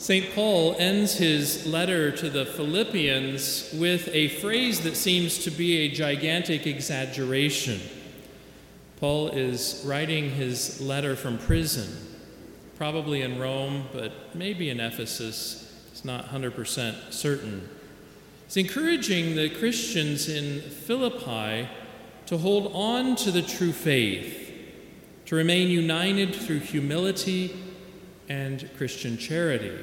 St. Paul ends his letter to the Philippians with a phrase that seems to be a gigantic exaggeration. Paul is writing his letter from prison, probably in Rome, but maybe in Ephesus. It's not 100% certain. He's encouraging the Christians in Philippi to hold on to the true faith, to remain united through humility and Christian charity.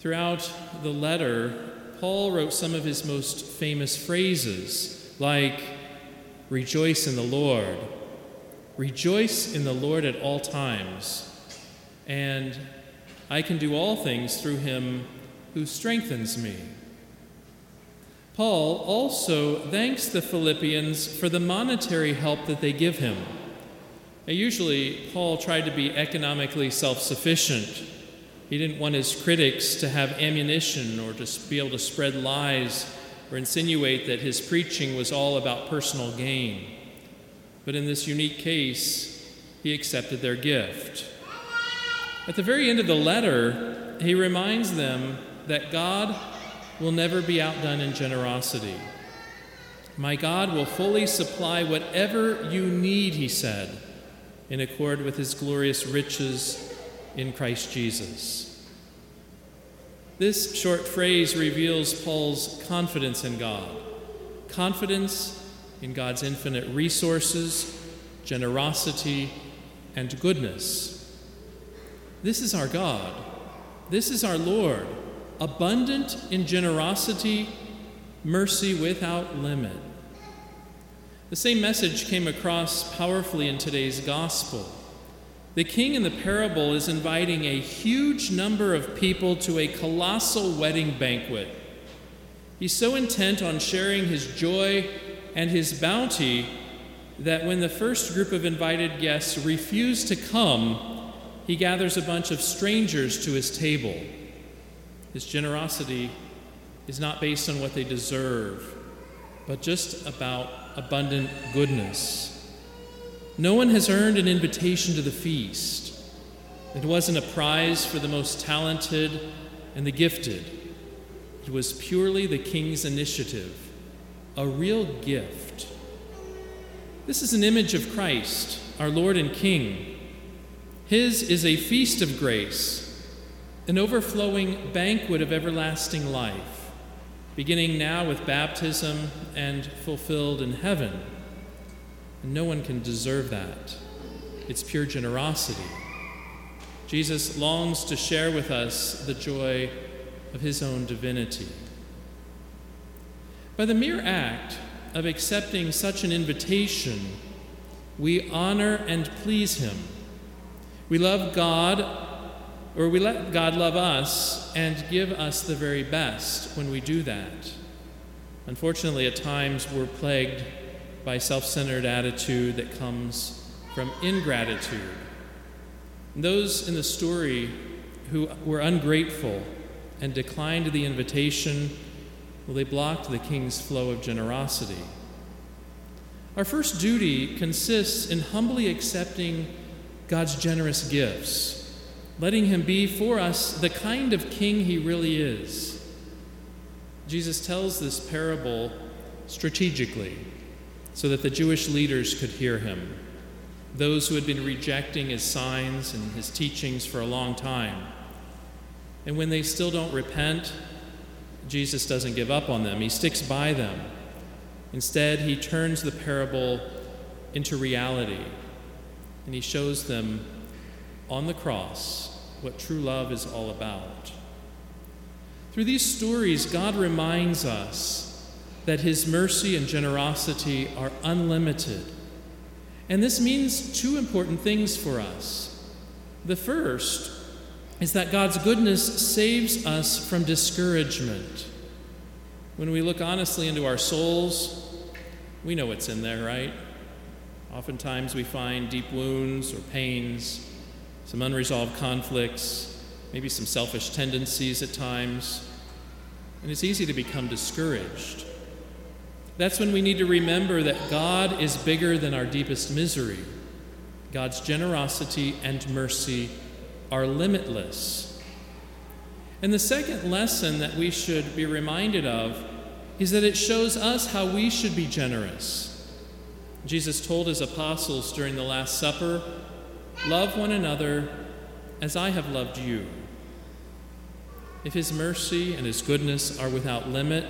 Throughout the letter, Paul wrote some of his most famous phrases, like, Rejoice in the Lord, rejoice in the Lord at all times, and I can do all things through him who strengthens me. Paul also thanks the Philippians for the monetary help that they give him. Now, usually, Paul tried to be economically self sufficient. He didn't want his critics to have ammunition or to be able to spread lies or insinuate that his preaching was all about personal gain. But in this unique case, he accepted their gift. At the very end of the letter, he reminds them that God will never be outdone in generosity. My God will fully supply whatever you need, he said, in accord with his glorious riches in Christ Jesus. This short phrase reveals Paul's confidence in God confidence in God's infinite resources, generosity, and goodness. This is our God. This is our Lord, abundant in generosity, mercy without limit. The same message came across powerfully in today's gospel. The king in the parable is inviting a huge number of people to a colossal wedding banquet. He's so intent on sharing his joy and his bounty that when the first group of invited guests refuse to come, he gathers a bunch of strangers to his table. His generosity is not based on what they deserve, but just about abundant goodness. No one has earned an invitation to the feast. It wasn't a prize for the most talented and the gifted. It was purely the king's initiative, a real gift. This is an image of Christ, our Lord and King. His is a feast of grace, an overflowing banquet of everlasting life, beginning now with baptism and fulfilled in heaven. And no one can deserve that. It's pure generosity. Jesus longs to share with us the joy of his own divinity. By the mere act of accepting such an invitation, we honor and please him. We love God, or we let God love us and give us the very best when we do that. Unfortunately, at times we're plagued by self centered attitude that comes from ingratitude. And those in the story who were ungrateful and declined the invitation, well, they blocked the king's flow of generosity. Our first duty consists in humbly accepting God's generous gifts, letting Him be for us the kind of king He really is. Jesus tells this parable strategically so that the Jewish leaders could hear him, those who had been rejecting his signs and his teachings for a long time. And when they still don't repent, Jesus doesn't give up on them, he sticks by them. Instead, he turns the parable into reality, and he shows them on the cross what true love is all about. Through these stories, God reminds us that his mercy and generosity are unlimited. And this means two important things for us. The first is that God's goodness saves us from discouragement. When we look honestly into our souls, we know what's in there, right? Oftentimes we find deep wounds or pains, some unresolved conflicts, maybe some selfish tendencies at times, and it's easy to become discouraged. That's when we need to remember that God is bigger than our deepest misery. God's generosity and mercy are limitless. And the second lesson that we should be reminded of is that it shows us how we should be generous. Jesus told his apostles during the Last Supper, Love one another as I have loved you. If his mercy and his goodness are without limit,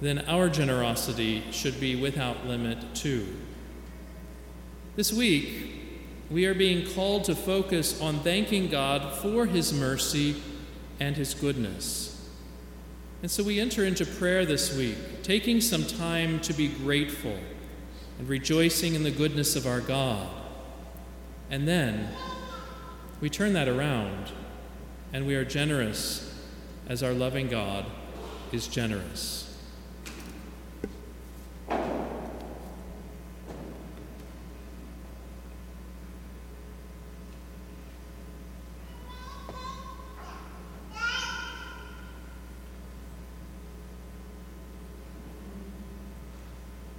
then our generosity should be without limit too. This week, we are being called to focus on thanking God for his mercy and his goodness. And so we enter into prayer this week, taking some time to be grateful and rejoicing in the goodness of our God. And then we turn that around and we are generous as our loving God is generous.